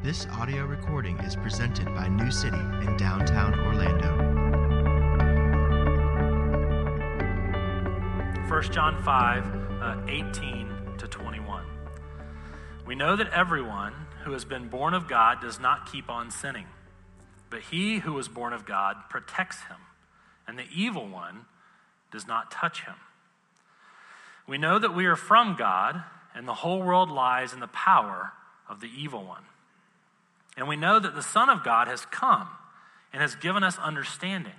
This audio recording is presented by New City in downtown Orlando. 1 John 5, uh, 18 to 21. We know that everyone who has been born of God does not keep on sinning, but he who was born of God protects him, and the evil one does not touch him. We know that we are from God, and the whole world lies in the power of the evil one. And we know that the Son of God has come and has given us understanding,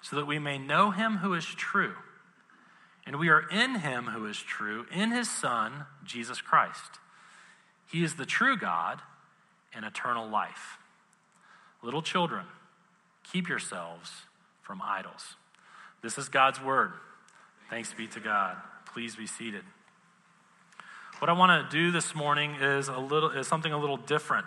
so that we may know him who is true. And we are in him who is true, in his Son, Jesus Christ. He is the true God and eternal life. Little children, keep yourselves from idols. This is God's word. Thanks be to God. Please be seated. What I want to do this morning is a little is something a little different.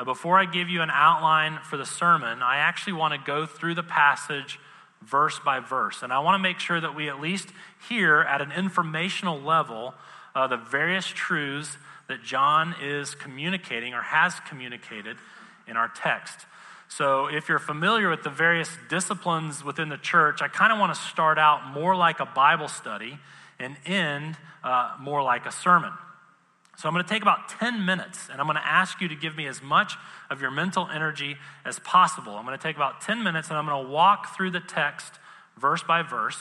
Now, before I give you an outline for the sermon, I actually want to go through the passage verse by verse, and I want to make sure that we at least hear at an informational level uh, the various truths that John is communicating or has communicated in our text. So, if you're familiar with the various disciplines within the church, I kind of want to start out more like a Bible study and end uh, more like a sermon. So I'm going to take about 10 minutes and I'm going to ask you to give me as much of your mental energy as possible. I'm going to take about 10 minutes and I'm going to walk through the text verse by verse.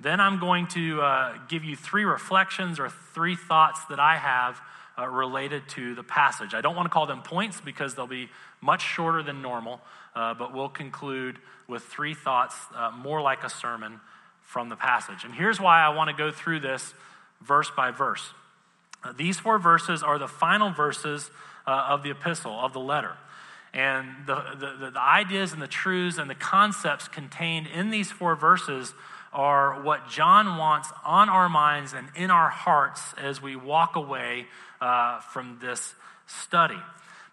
Then I'm going to uh, give you three reflections or three thoughts that I have uh, related to the passage. I don't want to call them points because they'll be much shorter than normal, uh, but we'll conclude with three thoughts, uh, more like a sermon from the passage. And here's why I want to go through this verse by verse. Uh, these four verses are the final verses uh, of the epistle, of the letter. And the, the, the, ideas and the truths and the concepts contained in these four verses are what John wants on our minds and in our hearts as we walk away uh, from this study.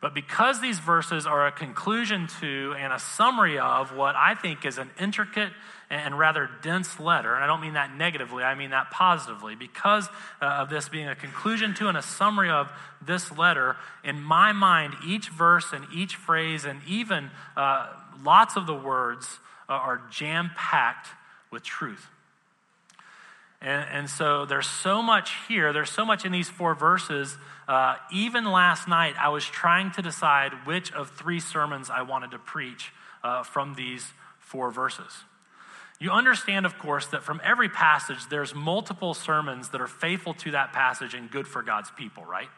But because these verses are a conclusion to and a summary of what I think is an intricate and rather dense letter, and I don't mean that negatively, I mean that positively, because uh, of this being a conclusion to and a summary of this letter, in my mind, each verse and each phrase and even uh, lots of the words uh, are jam packed with truth. And, and, so there's so much here, there's so much in these four verses. Uh, even last night, I was trying to decide which of three sermons I wanted to preach uh, from these four verses. You understand, of course, that from every passage, there's multiple sermons that are faithful to that passage and good for God's people, right?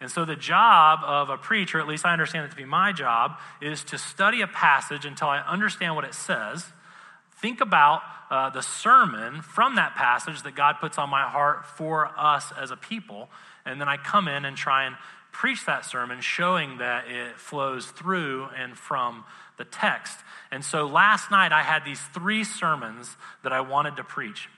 And so, the job of a preacher, at least I understand it to be my job, is to study a passage until I understand what it says. Think about uh, the sermon from that passage that God puts on my heart for us as a people. And then I come in and try and preach that sermon, showing that it flows through and from the text. And so last night I had these three sermons that I wanted to preach.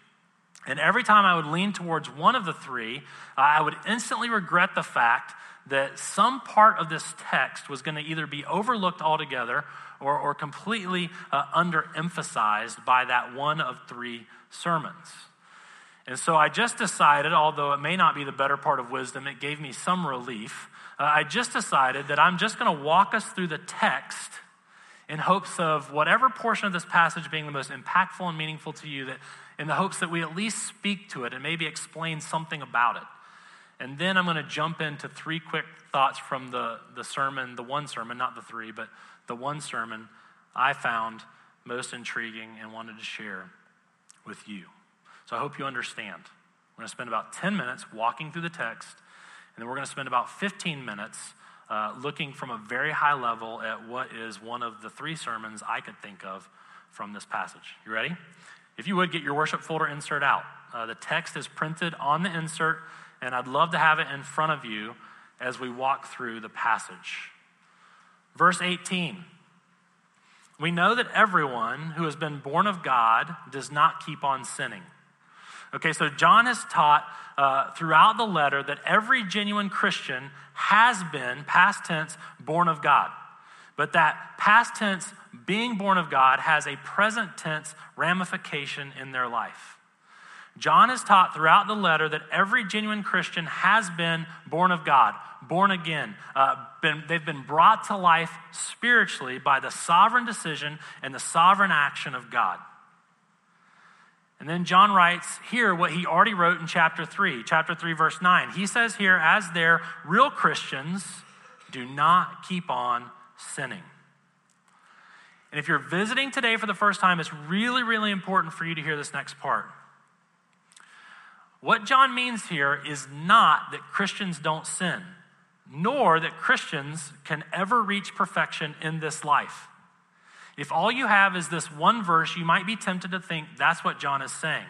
And every time I would lean towards one of the three, I would instantly regret the fact that some part of this text was going to either be overlooked altogether or, or completely uh, underemphasized by that one of three sermons. And so I just decided, although it may not be the better part of wisdom, it gave me some relief. Uh, I just decided that I'm just going to walk us through the text in hopes of whatever portion of this passage being the most impactful and meaningful to you, that in the hopes that we at least speak to it and maybe explain something about it. And then I'm going to jump into three quick thoughts from the, the sermon, the one sermon, not the three, but the one sermon I found most intriguing and wanted to share with you. So I hope you understand. We're going to spend about 10 minutes walking through the text, and then we're going to spend about 15 minutes uh, looking from a very high level at what is one of the three sermons I could think of from this passage. You ready? If you would, get your worship folder insert out. Uh, the text is printed on the insert, and I'd love to have it in front of you as we walk through the passage. Verse 18. We know that everyone who has been born of God does not keep on sinning Okay, so John has taught uh, throughout the letter that every genuine Christian has been, past tense, born of God. But that past tense, being born of God, has a present tense ramification in their life. John has taught throughout the letter that every genuine Christian has been born of God, born again. Uh, been, they've been brought to life spiritually by the sovereign decision and the sovereign action of God. And then John writes here what he already wrote in chapter 3, chapter 3, verse 9. He says here, as they're real Christians, do not keep on sinning. And if you're visiting today for the first time, it's really, really important for you to hear this next part. What John means here is not that Christians don't sin, nor that Christians can ever reach perfection in this life. If all you have is this one verse, you might be tempted to think that's what John is saying.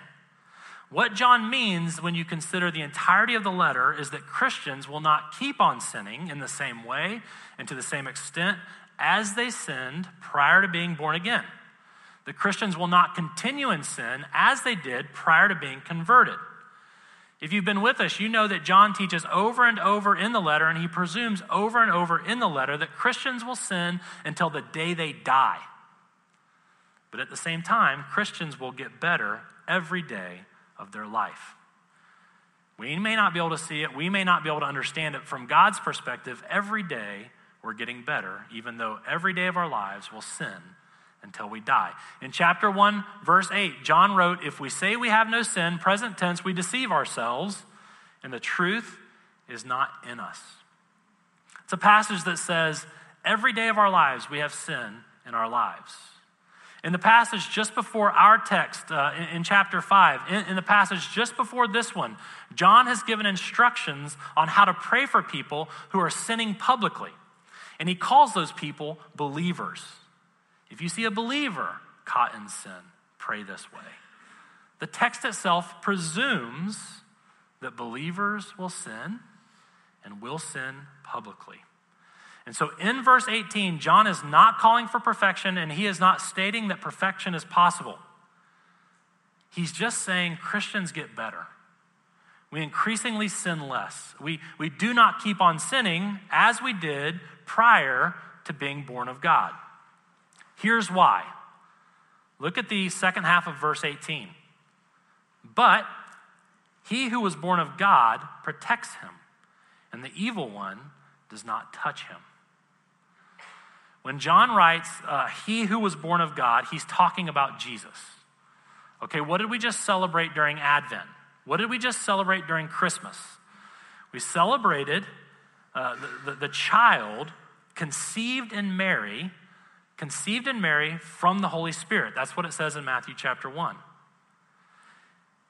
What John means when you consider the entirety of the letter is that Christians will not keep on sinning in the same way and to the same extent as they sinned prior to being born again. The Christians will not continue in sin as they did prior to being converted. If you've been with us, you know that John teaches over and over in the letter, and he presumes over and over in the letter that Christians will sin until the day they die. But at the same time, Christians will get better every day of their life. We may not be able to see it, we may not be able to understand it from God's perspective. Every day we're getting better, even though every day of our lives we'll sin until we die. In chapter 1, verse 8, John wrote, If we say we have no sin, present tense, we deceive ourselves, and the truth is not in us. It's a passage that says, Every day of our lives, we have sin in our lives. In the passage just before our text, uh, in, in, chapter 5, in, in the passage just before this one, John has given instructions on how to pray for people who are sinning publicly. And he calls those people believers. If you see a believer caught in sin, pray this way. The text itself presumes that believers will sin and will sin publicly. And so in verse 18, John is not calling for perfection and he is not stating that perfection is possible. He's just saying Christians get better. We increasingly sin less. We, we do not keep on sinning as we did prior to being born of God. Here's why. Look at the second half of verse 18. But he who was born of God protects him, and the evil one does not touch him. When John writes, uh, he who was born of God, he's talking about Jesus. Okay, what did we just celebrate during Advent? What did we just celebrate during Christmas? We celebrated uh, the, the, the child conceived in Mary conceived in Mary from the Holy Spirit. That's what it says in Matthew chapter 1.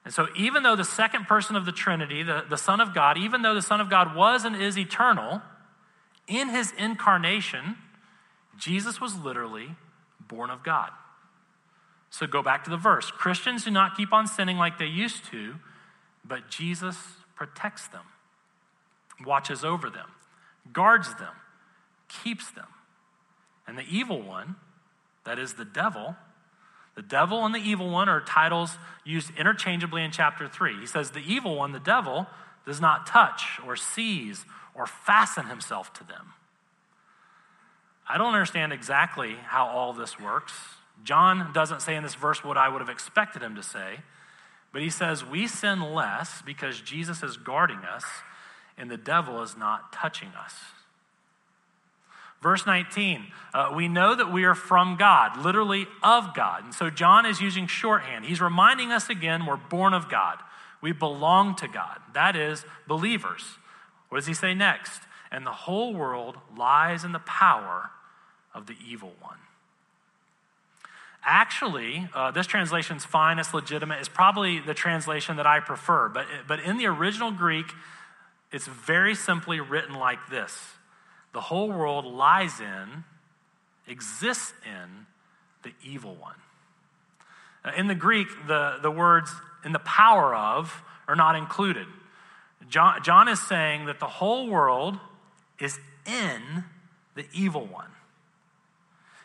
And so, even though the second person of the Trinity, the, the Son of God, even though the Son of God was and is eternal, in his incarnation, Jesus was literally born of God. So, go back to the verse Christians do not keep on sinning like they used to, but Jesus protects them, watches over them, guards them, keeps them. And the evil one, that is the devil, the devil and the evil one are titles used interchangeably in chapter 3. He says the evil one, the devil, does not touch or seize or fasten himself to them. I don't understand exactly how all this works. John doesn't say in this verse what I would have expected him to say, but he says we sin less because Jesus is guarding us and the devil is not touching us. Verse 19, uh, we know that we are from God, literally of God. And so John is using shorthand. He's reminding us again we're born of God. We belong to God. That is, believers. What does he say next? And the whole world lies in the power of the evil one. Actually, uh, this translation's fine, it's legitimate. It's probably the translation that I prefer. But, but in the original Greek, it's very simply written like this the whole world lies in, exists in the evil one. In the Greek, the, the words in the power of are not included. John, John is saying that the whole world is in the evil one.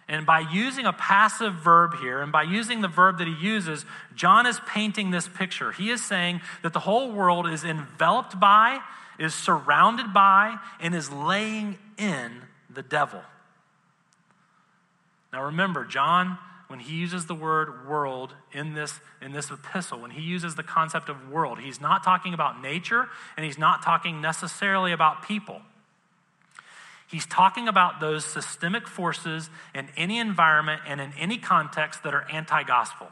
And by using a passive verb here, and by using the verb that he uses, John is painting this picture. He is saying that the whole world is enveloped by is surrounded by and is laying in the devil. Now remember, John when he uses the word world in this, in this epistle, when he uses the concept of world, he's not talking about nature and he's not talking necessarily about people. He's talking about those systemic forces in any environment and in any context that are anti gospel.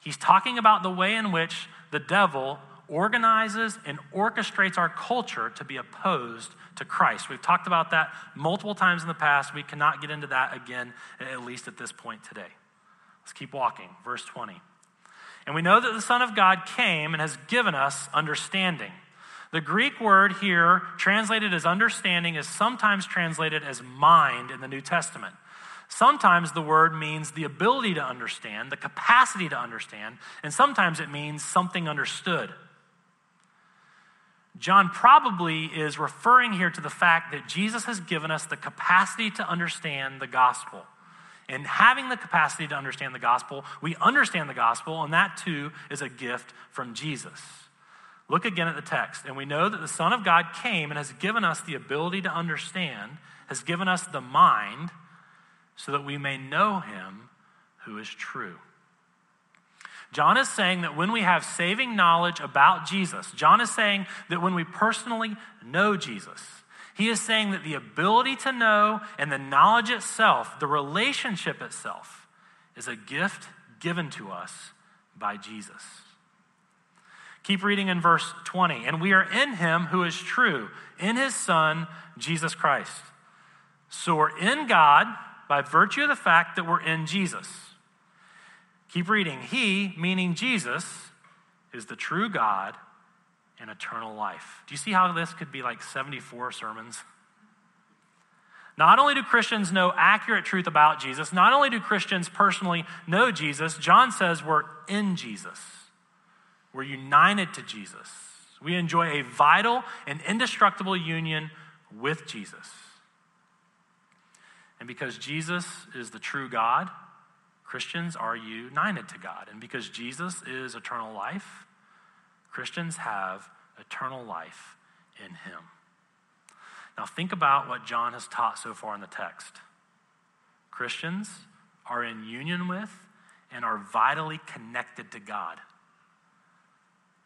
He's talking about the way in which the devil organizes and orchestrates our culture to be opposed to Christ. We've talked about that multiple times in the past. We cannot get into that again, at least at this point today. Let's keep walking. Verse 20. And we know that the Son of God came and has given us understanding. The Greek word here, translated as understanding, is sometimes translated as mind in the New Testament. Sometimes the word means the ability to understand, the capacity to understand, and sometimes it means something understood. John probably is referring here to the fact that Jesus has given us the capacity to understand the gospel. And having the capacity to understand the gospel, we understand the gospel, and that too is a gift from Jesus. Look again at the text, and we know that the Son of God came and has given us the ability to understand, has given us the mind, so that we may know him who is true. John is saying that when we have saving knowledge about Jesus, John is saying that when we personally know Jesus, he is saying that the ability to know and the knowledge itself, the relationship itself, is a gift given to us by Jesus. Keep reading in verse 20. And we are in him who is true, in his Son, Jesus Christ. So we're in God by virtue of the fact that we're in Jesus. Keep reading. He, meaning Jesus, is the true God and eternal life. Do you see how this could be like 74 sermons? Not only do Christians know accurate truth about Jesus, not only do Christians personally know Jesus, John says we're in Jesus. We're united to Jesus. We enjoy a vital and indestructible union with Jesus. And because Jesus is the true God, Christians are united to God. And because Jesus is eternal life, Christians have eternal life in him. Now, think about what John has taught so far in the text. Christians are in union with and are vitally connected to God.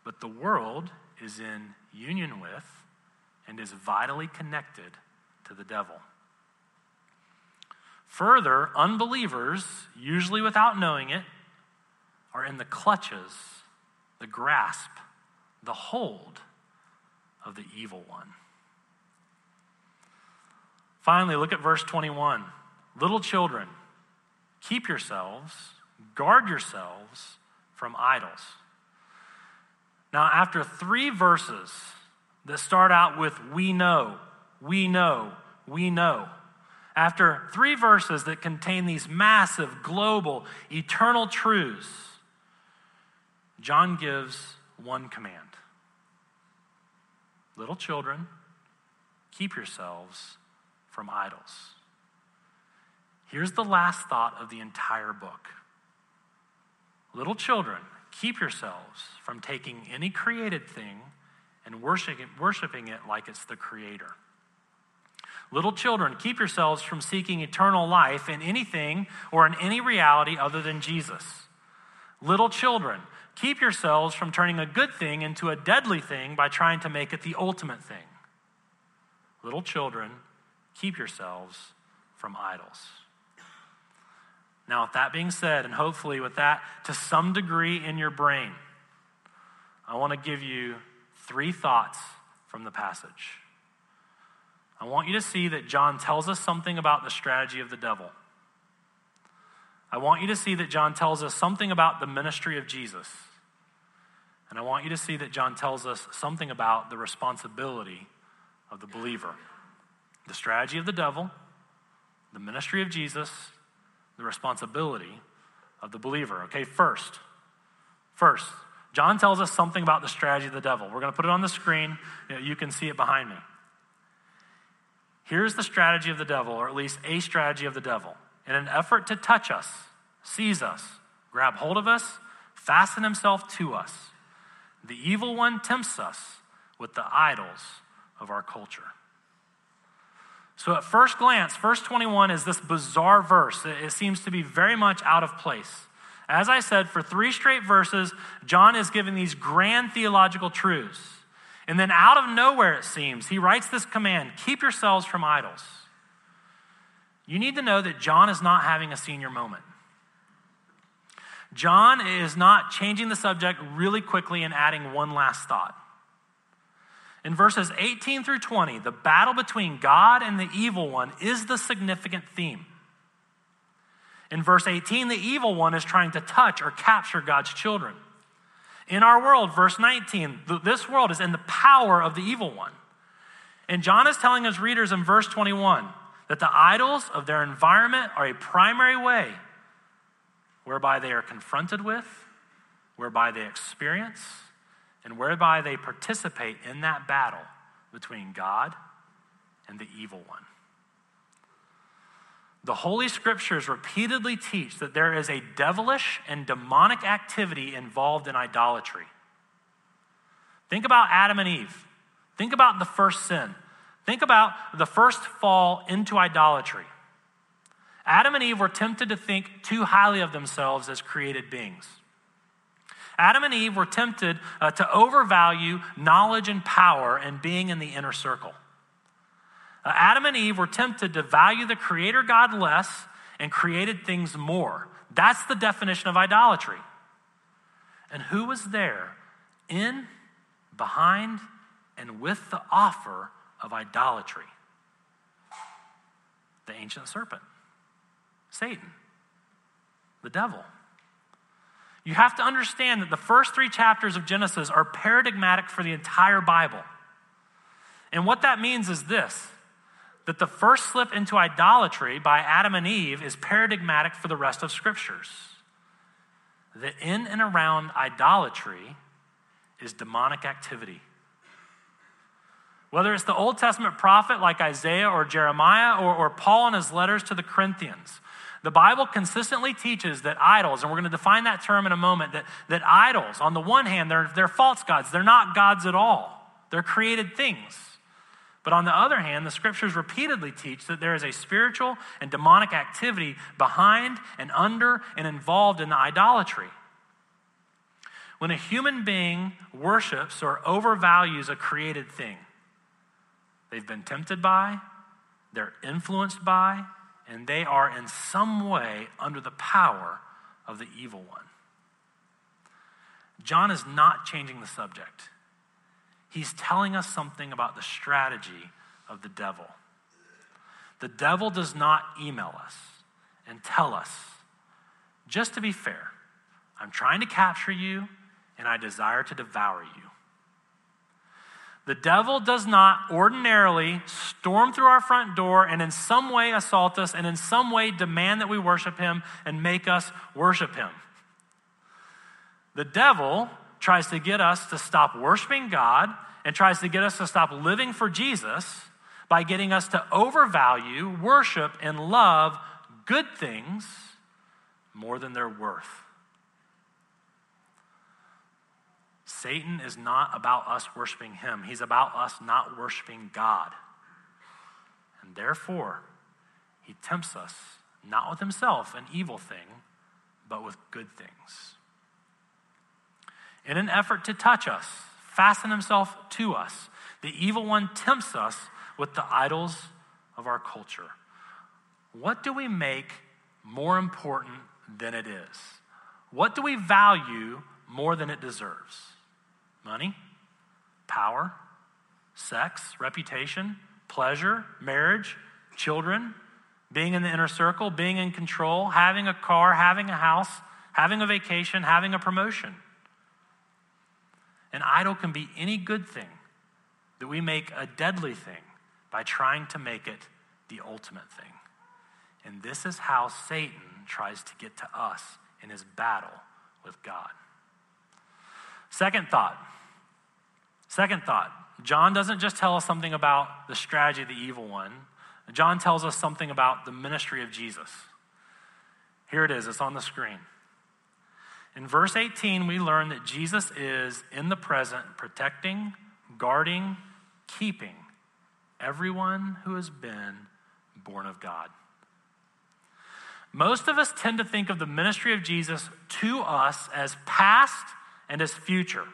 But the world is in union with and is vitally connected to the devil. Further, unbelievers, usually without knowing it, are in the clutches, the grasp, the hold of the evil one. Finally, look at verse 21. Little children, keep yourselves, guard yourselves from idols. Now, after three verses that start out with, we know, we know, we know, after three verses that contain these massive, global, eternal truths, John gives one command Little children, keep yourselves from idols. Here's the last thought of the entire book Little children, keep yourselves from taking any created thing and worshiping it like it's the creator. Little children, keep yourselves from seeking eternal life in anything or in any reality other than Jesus. Little children, keep yourselves from turning a good thing into a deadly thing by trying to make it the ultimate thing. Little children, keep yourselves from idols. Now, with that being said, and hopefully with that to some degree in your brain, I want to give you three thoughts from the passage. I want you to see that John tells us something about the strategy of the devil. I want you to see that John tells us something about the ministry of Jesus. And I want you to see that John tells us something about the responsibility of the believer. The strategy of the devil, the ministry of Jesus, the responsibility of the believer. Okay, first, first, John tells us something about the strategy of the devil. We're going to put it on the screen. You can see it behind me. Here's the strategy of the devil, or at least a strategy of the devil. In an effort to touch us, seize us, grab hold of us, fasten himself to us, the evil one tempts us with the idols of our culture. So, at first glance, verse 21 is this bizarre verse. It seems to be very much out of place. As I said, for three straight verses, John is giving these grand theological truths. And then, out of nowhere, it seems, he writes this command keep yourselves from idols. You need to know that John is not having a senior moment. John is not changing the subject really quickly and adding one last thought. In verses 18 through 20, the battle between God and the evil one is the significant theme. In verse 18, the evil one is trying to touch or capture God's children. In our world, verse 19, this world is in the power of the evil one. And John is telling his readers in verse 21 that the idols of their environment are a primary way whereby they are confronted with, whereby they experience, and whereby they participate in that battle between God and the evil one. The Holy Scriptures repeatedly teach that there is a devilish and demonic activity involved in idolatry. Think about Adam and Eve. Think about the first sin. Think about the first fall into idolatry. Adam and Eve were tempted to think too highly of themselves as created beings. Adam and Eve were tempted uh, to overvalue knowledge and power and being in the inner circle. Uh, Adam and Eve were tempted to value the Creator God less and created things more. That's the definition of idolatry. And who was there in, behind, and with the offer of idolatry? The ancient serpent, Satan, the devil. You have to understand that the first three chapters of Genesis are paradigmatic for the entire Bible. And what that means is this that the first slip into idolatry by Adam and Eve is paradigmatic for the rest of scriptures. That in and around idolatry is demonic activity. Whether it's the Old Testament prophet like Isaiah or Jeremiah or, or Paul in his letters to the Corinthians, the Bible consistently teaches that idols, and we're going to define that term in a moment, that, that idols, on the one hand, they're, they're false gods. They're not gods at all, they're created things. But on the other hand, the scriptures repeatedly teach that there is a spiritual and demonic activity behind and under and involved in the idolatry. When a human being worships or overvalues a created thing, they've been tempted by, they're influenced by, and they are in some way under the power of the evil one. John is not changing the subject. He's telling us something about the strategy of the devil. The devil does not email us and tell us, just to be fair, I'm trying to capture you and I desire to devour you. The devil does not ordinarily storm through our front door and in some way assault us and in some way demand that we worship him and make us worship him. The devil tries to get us to stop worshiping God and tries to get us to stop living for Jesus by getting us to overvalue, worship, and love good things more than their worth. Satan is not about us worshiping him, he's about us not worshiping God. And therefore, he tempts us not with himself, an evil thing, but with good things. In an effort to touch us, fasten himself to us, the evil one tempts us with the idols of our culture. What do we make more important than it is? What do we value more than it deserves? Money, power, sex, reputation, pleasure, marriage, children, being in the inner circle, being in control, having a car, having a house, having a vacation, having a promotion. An idol can be any good thing that we make a deadly thing by trying to make it the ultimate thing. And this is how Satan tries to get to us in his battle with God. Second thought Second thought John doesn't just tell us something about the strategy of the evil one, John tells us something about the ministry of Jesus. Here it is, it's on the screen. In verse 18, we learn that Jesus is in the present protecting, guarding, keeping everyone who has been born of God. Most of us tend to think of the ministry of Jesus to us as past and as future.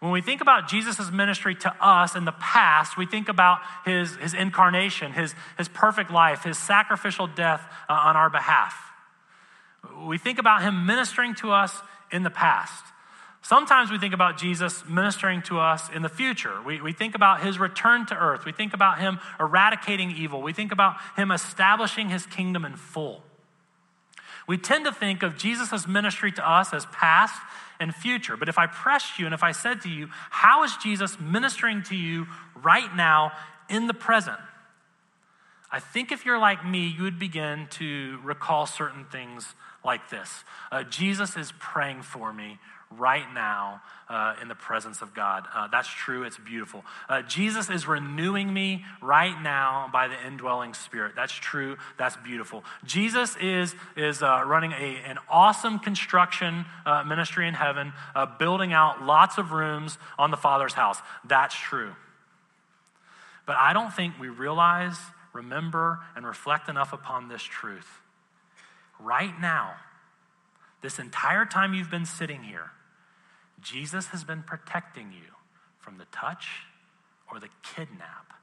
When we think about Jesus' ministry to us in the past, we think about his, his incarnation, his, his perfect life, his sacrificial death uh, on our behalf. We think about him ministering to us in the past. Sometimes we think about Jesus ministering to us in the future. We, we think about his return to earth. We think about him eradicating evil. We think about him establishing his kingdom in full. We tend to think of Jesus' ministry to us as past and future. But if I pressed you and if I said to you, How is Jesus ministering to you right now in the present? I think if you're like me, you would begin to recall certain things like this uh, Jesus is praying for me right now uh, in the presence of God. Uh, that's true, it's beautiful. Uh, Jesus is renewing me right now by the indwelling spirit. That's true, that's beautiful. Jesus is, is uh, running a, an awesome construction uh, ministry in heaven, uh, building out lots of rooms on the Father's house. That's true. But I don't think we realize, remember, and reflect enough upon this truth. Right now, this entire time you've been sitting here, Jesus has been protecting you from the touch or the kidnap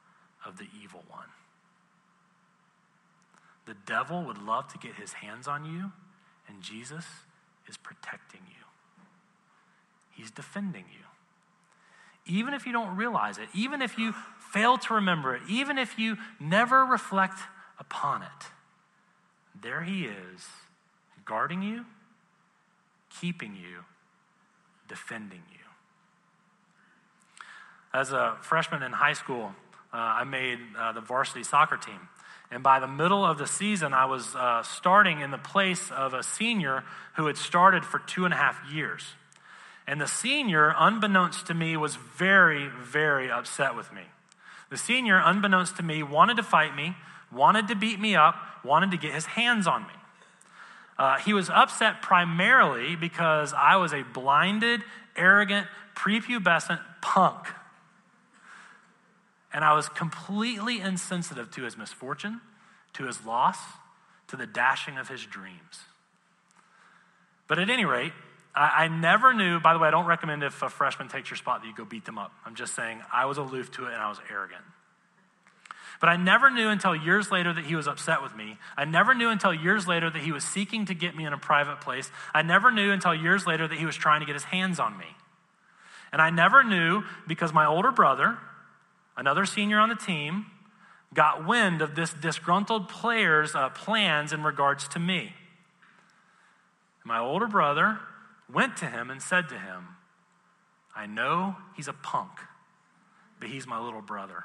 of the evil one. The devil would love to get his hands on you, and Jesus is protecting you. He's defending you. Even if you don't realize it, even if you fail to remember it, even if you never reflect upon it, there he is, guarding you, keeping you, defending you. As a freshman in high school, uh, I made uh, the varsity soccer team. And by the middle of the season, I was uh, starting in the place of a senior who had started for two and a half years. And the senior, unbeknownst to me, was very, very upset with me. The senior, unbeknownst to me, wanted to fight me, wanted to beat me up, wanted to get his hands on me. Uh, he was upset primarily because I was a blinded, arrogant, prepubescent punk. And I was completely insensitive to his misfortune, to his loss, to the dashing of his dreams. But at any rate, I, I never knew, by the way, I don't recommend if a freshman takes your spot that you go beat them up. I'm just saying I was aloof to it and I was arrogant. But I never knew until years later that he was upset with me. I never knew until years later that he was seeking to get me in a private place. I never knew until years later that he was trying to get his hands on me. And I never knew because my older brother, another senior on the team, got wind of this disgruntled player's uh, plans in regards to me. My older brother went to him and said to him, I know he's a punk, but he's my little brother.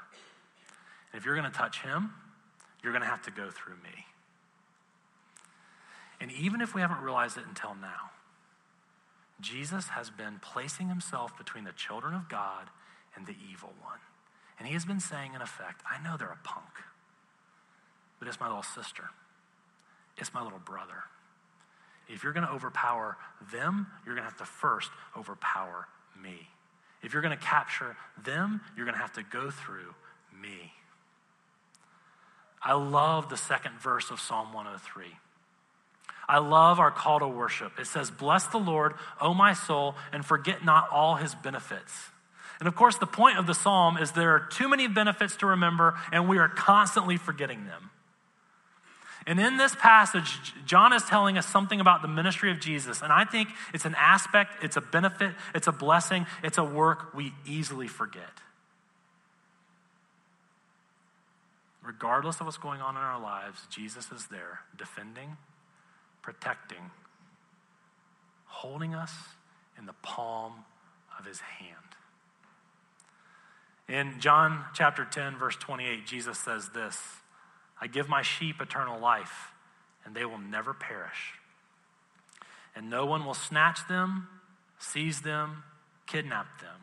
And if you're going to touch him, you're going to have to go through me. And even if we haven't realized it until now, Jesus has been placing himself between the children of God and the evil one. And he has been saying, in effect, I know they're a punk, but it's my little sister, it's my little brother. If you're going to overpower them, you're going to have to first overpower me. If you're going to capture them, you're going to have to go through me. I love the second verse of Psalm 103. I love our call to worship. It says, Bless the Lord, O my soul, and forget not all his benefits. And of course, the point of the psalm is there are too many benefits to remember, and we are constantly forgetting them. And in this passage, John is telling us something about the ministry of Jesus. And I think it's an aspect, it's a benefit, it's a blessing, it's a work we easily forget. Regardless of what's going on in our lives, Jesus is there defending, protecting, holding us in the palm of his hand. In John chapter 10, verse 28, Jesus says this I give my sheep eternal life, and they will never perish. And no one will snatch them, seize them, kidnap them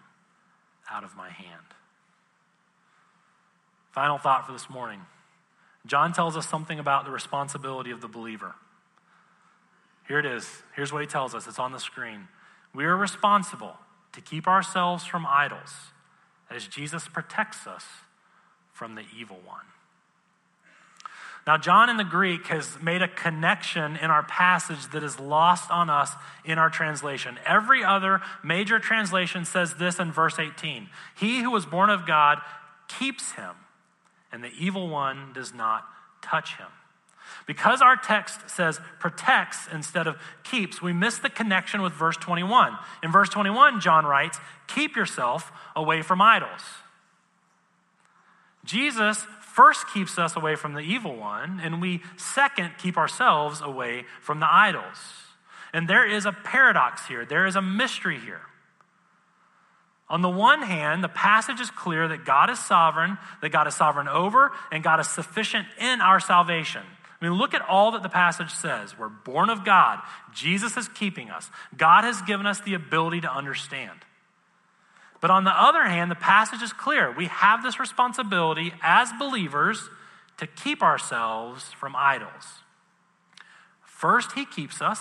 out of my hand. Final thought for this morning John tells us something about the responsibility of the believer. Here it is. Here's what he tells us it's on the screen. We are responsible to keep ourselves from idols as Jesus protects us from the evil one. Now, John in the Greek has made a connection in our passage that is lost on us in our translation. Every other major translation says this in verse 18 He who was born of God keeps him, and the evil one does not touch him. Because our text says protects instead of keeps, we miss the connection with verse 21. In verse 21, John writes, Keep yourself away from idols. Jesus first keeps us away from the evil one, and we second keep ourselves away from the idols. And there is a paradox here, there is a mystery here. On the one hand, the passage is clear that God is sovereign, that God is sovereign over, and God is sufficient in our salvation. I mean, look at all that the passage says. We're born of God. Jesus is keeping us. God has given us the ability to understand. But on the other hand, the passage is clear. We have this responsibility as believers to keep ourselves from idols. First, He keeps us,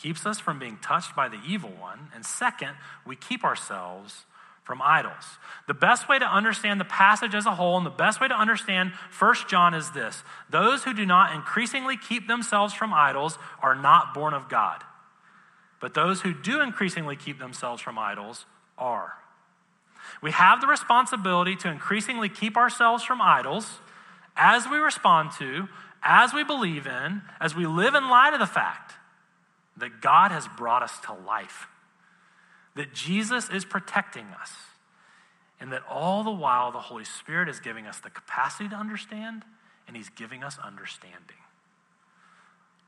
keeps us from being touched by the evil one. And second, we keep ourselves from idols. The best way to understand the passage as a whole and the best way to understand First John is this those who do not increasingly keep themselves from idols are not born of God. But those who do increasingly keep themselves from idols are. We have the responsibility to increasingly keep ourselves from idols as we respond to, as we believe in, as we live in light of the fact that God has brought us to life, that Jesus is protecting us, and that all the while the Holy Spirit is giving us the capacity to understand and He's giving us understanding.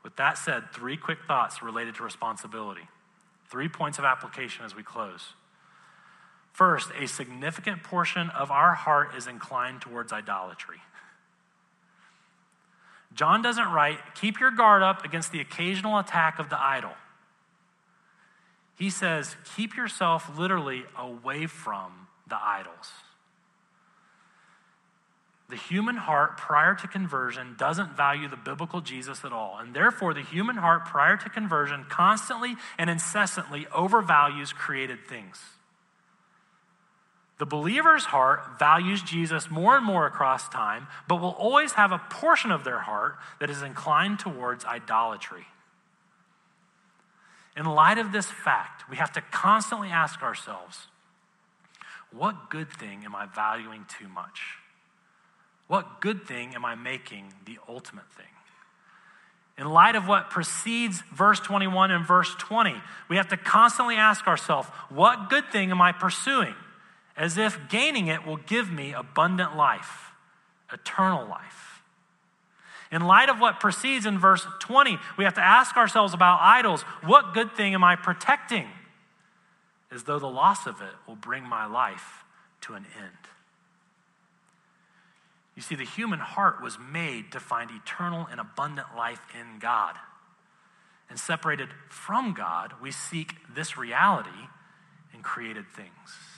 With that said, three quick thoughts related to responsibility. Three points of application as we close. First, a significant portion of our heart is inclined towards idolatry. John doesn't write, keep your guard up against the occasional attack of the idol. He says, keep yourself literally away from the idols. The human heart prior to conversion doesn't value the biblical Jesus at all. And therefore, the human heart prior to conversion constantly and incessantly overvalues created things. The believer's heart values Jesus more and more across time, but will always have a portion of their heart that is inclined towards idolatry. In light of this fact, we have to constantly ask ourselves what good thing am I valuing too much? What good thing am I making the ultimate thing? In light of what precedes verse 21 and verse 20, we have to constantly ask ourselves what good thing am I pursuing? As if gaining it will give me abundant life, eternal life. In light of what precedes in verse 20, we have to ask ourselves about idols what good thing am I protecting? As though the loss of it will bring my life to an end. You see, the human heart was made to find eternal and abundant life in God. And separated from God, we seek this reality in created things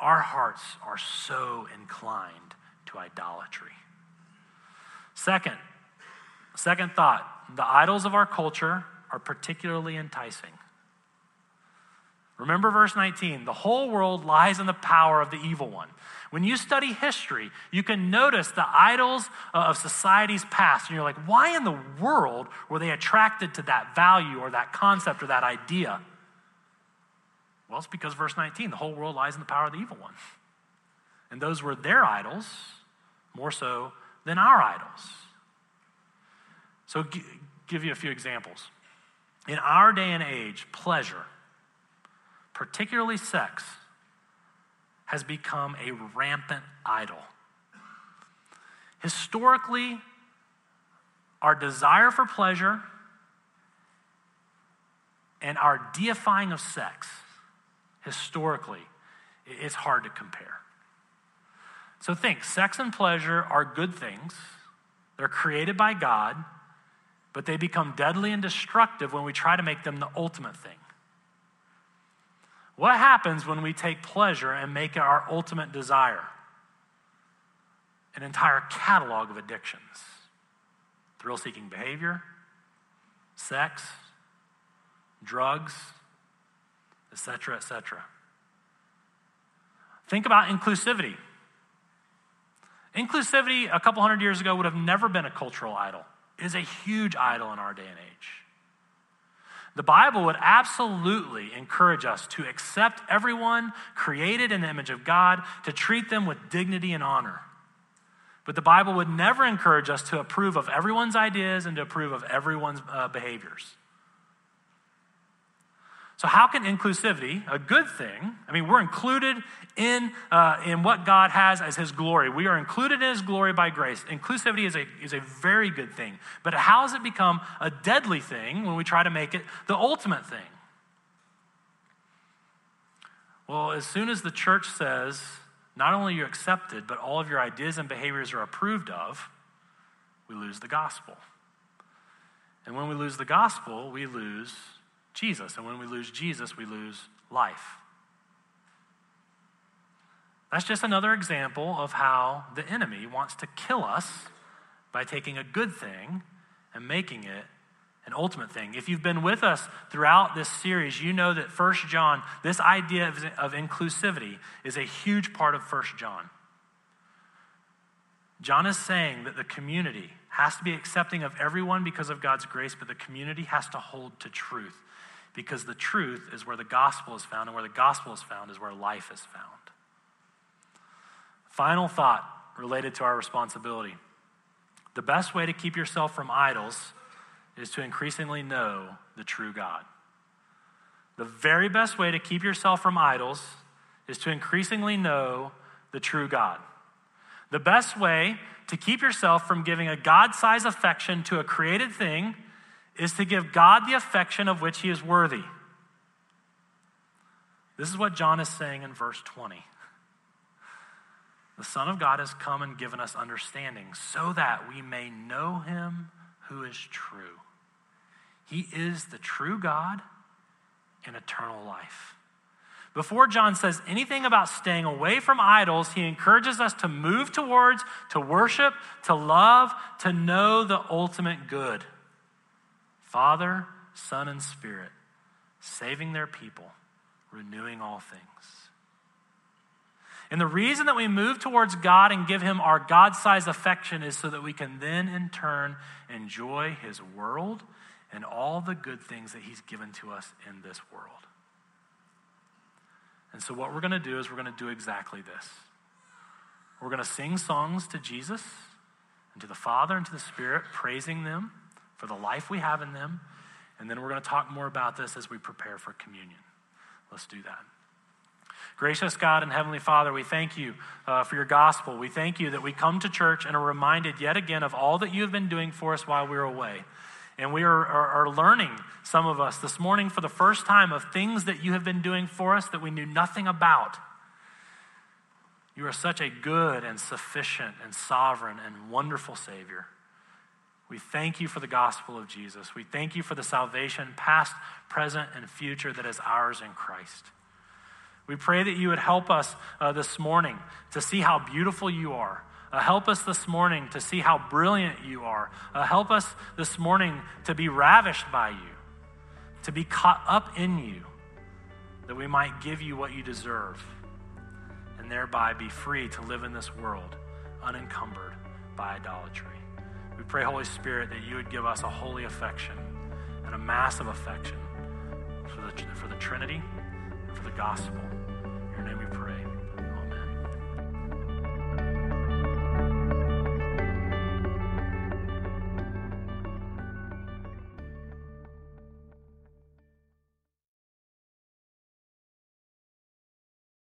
our hearts are so inclined to idolatry. Second, second thought, the idols of our culture are particularly enticing. Remember verse 19 the whole world lies in the power of the evil one. When you study history, you can notice the idols of society's past, and you're like, why in the world were they attracted to that value or that concept or that idea? Well, it's because verse 19 the whole world lies in the power of the evil one. And those were their idols more so than our idols. So, g- give you a few examples. In our day and age, pleasure, particularly sex, has become a rampant idol. Historically, our desire for pleasure and our deifying of sex historically, it's hard to compare. So think sex and pleasure are good things, they're created by God, but they become deadly and destructive when we try to make them the ultimate thing. What happens when we take pleasure and make it our ultimate desire? An entire catalog of addictions thrill seeking behavior, sex, drugs, etc., etc. Think about inclusivity. Inclusivity a couple hundred years ago would have never been a cultural idol. It is a huge idol in our day and age. The Bible would absolutely encourage us to accept everyone created in the image of God, to treat them with dignity and honor. But the Bible would never encourage us to approve of everyone's ideas and to approve of everyone's uh, behaviors. So, how can inclusivity, a good thing, I mean, we're included in, uh, in what God has as His glory. We are included in His glory by grace. Inclusivity is a, is a very good thing. But how has it become a deadly thing when we try to make it the ultimate thing? Well, as soon as the church says, not only you accepted, but all of your ideas and behaviors are approved of, we lose the gospel. And when we lose the gospel, we lose Jesus. And when we lose Jesus, we lose life. That's just another example of how the enemy wants to kill us by taking a good thing and making it an ultimate thing. If you've been with us throughout this series, you know that First John, this idea of, of inclusivity, is a huge part of First John. John is saying that the community has to be accepting of everyone because of God's grace, but the community has to hold to truth because the truth is where the gospel is found, and where the gospel is found is where life is found. Final thought related to our responsibility. The best way to keep yourself from idols is to increasingly know the true God. The very best way to keep yourself from idols is to increasingly know the true God. The best way to keep yourself from giving a God sized affection to a created thing is to give God the affection of which he is worthy. This is what John is saying in verse 20. The Son of God has come and given us understanding so that we may know him who is true. He is the true God and eternal life. Before John says anything about staying away from idols, he encourages us to move towards, to worship, to love, to know the ultimate good. Father, Son, and Spirit, saving their people, renewing all things. And the reason that we move towards God and give Him our God sized affection is so that we can then, in turn, enjoy His world and all the good things that He's given to us in this world. And so, what we're going to do is we're going to do exactly this. We're going to sing songs to Jesus and to the Father and to the Spirit, praising them for the life we have in them. And then we're going to talk more about this as we prepare for communion. Let's do that. Gracious God and Heavenly Father, we thank you uh, for your gospel. We thank you that we come to church and are reminded yet again of all that you have been doing for us while we were away. And we are, are, are, learning, some of us, this morning for the first time of things that you have been doing for us that we knew nothing about. You are such a good and sufficient and sovereign and wonderful Savior. We thank you for the gospel of Jesus. We thank you for the salvation, past, present, and future, that is ours in Christ. We pray that you would help us uh, this morning to see how beautiful you are. Uh, help us this morning to see how brilliant you are. Uh, help us this morning to be ravished by you, to be caught up in you, that we might give you what you deserve, and thereby be free to live in this world unencumbered by idolatry. We pray, Holy Spirit, that you would give us a holy affection and a massive affection for the, for the Trinity and for the gospel. In your name we pray.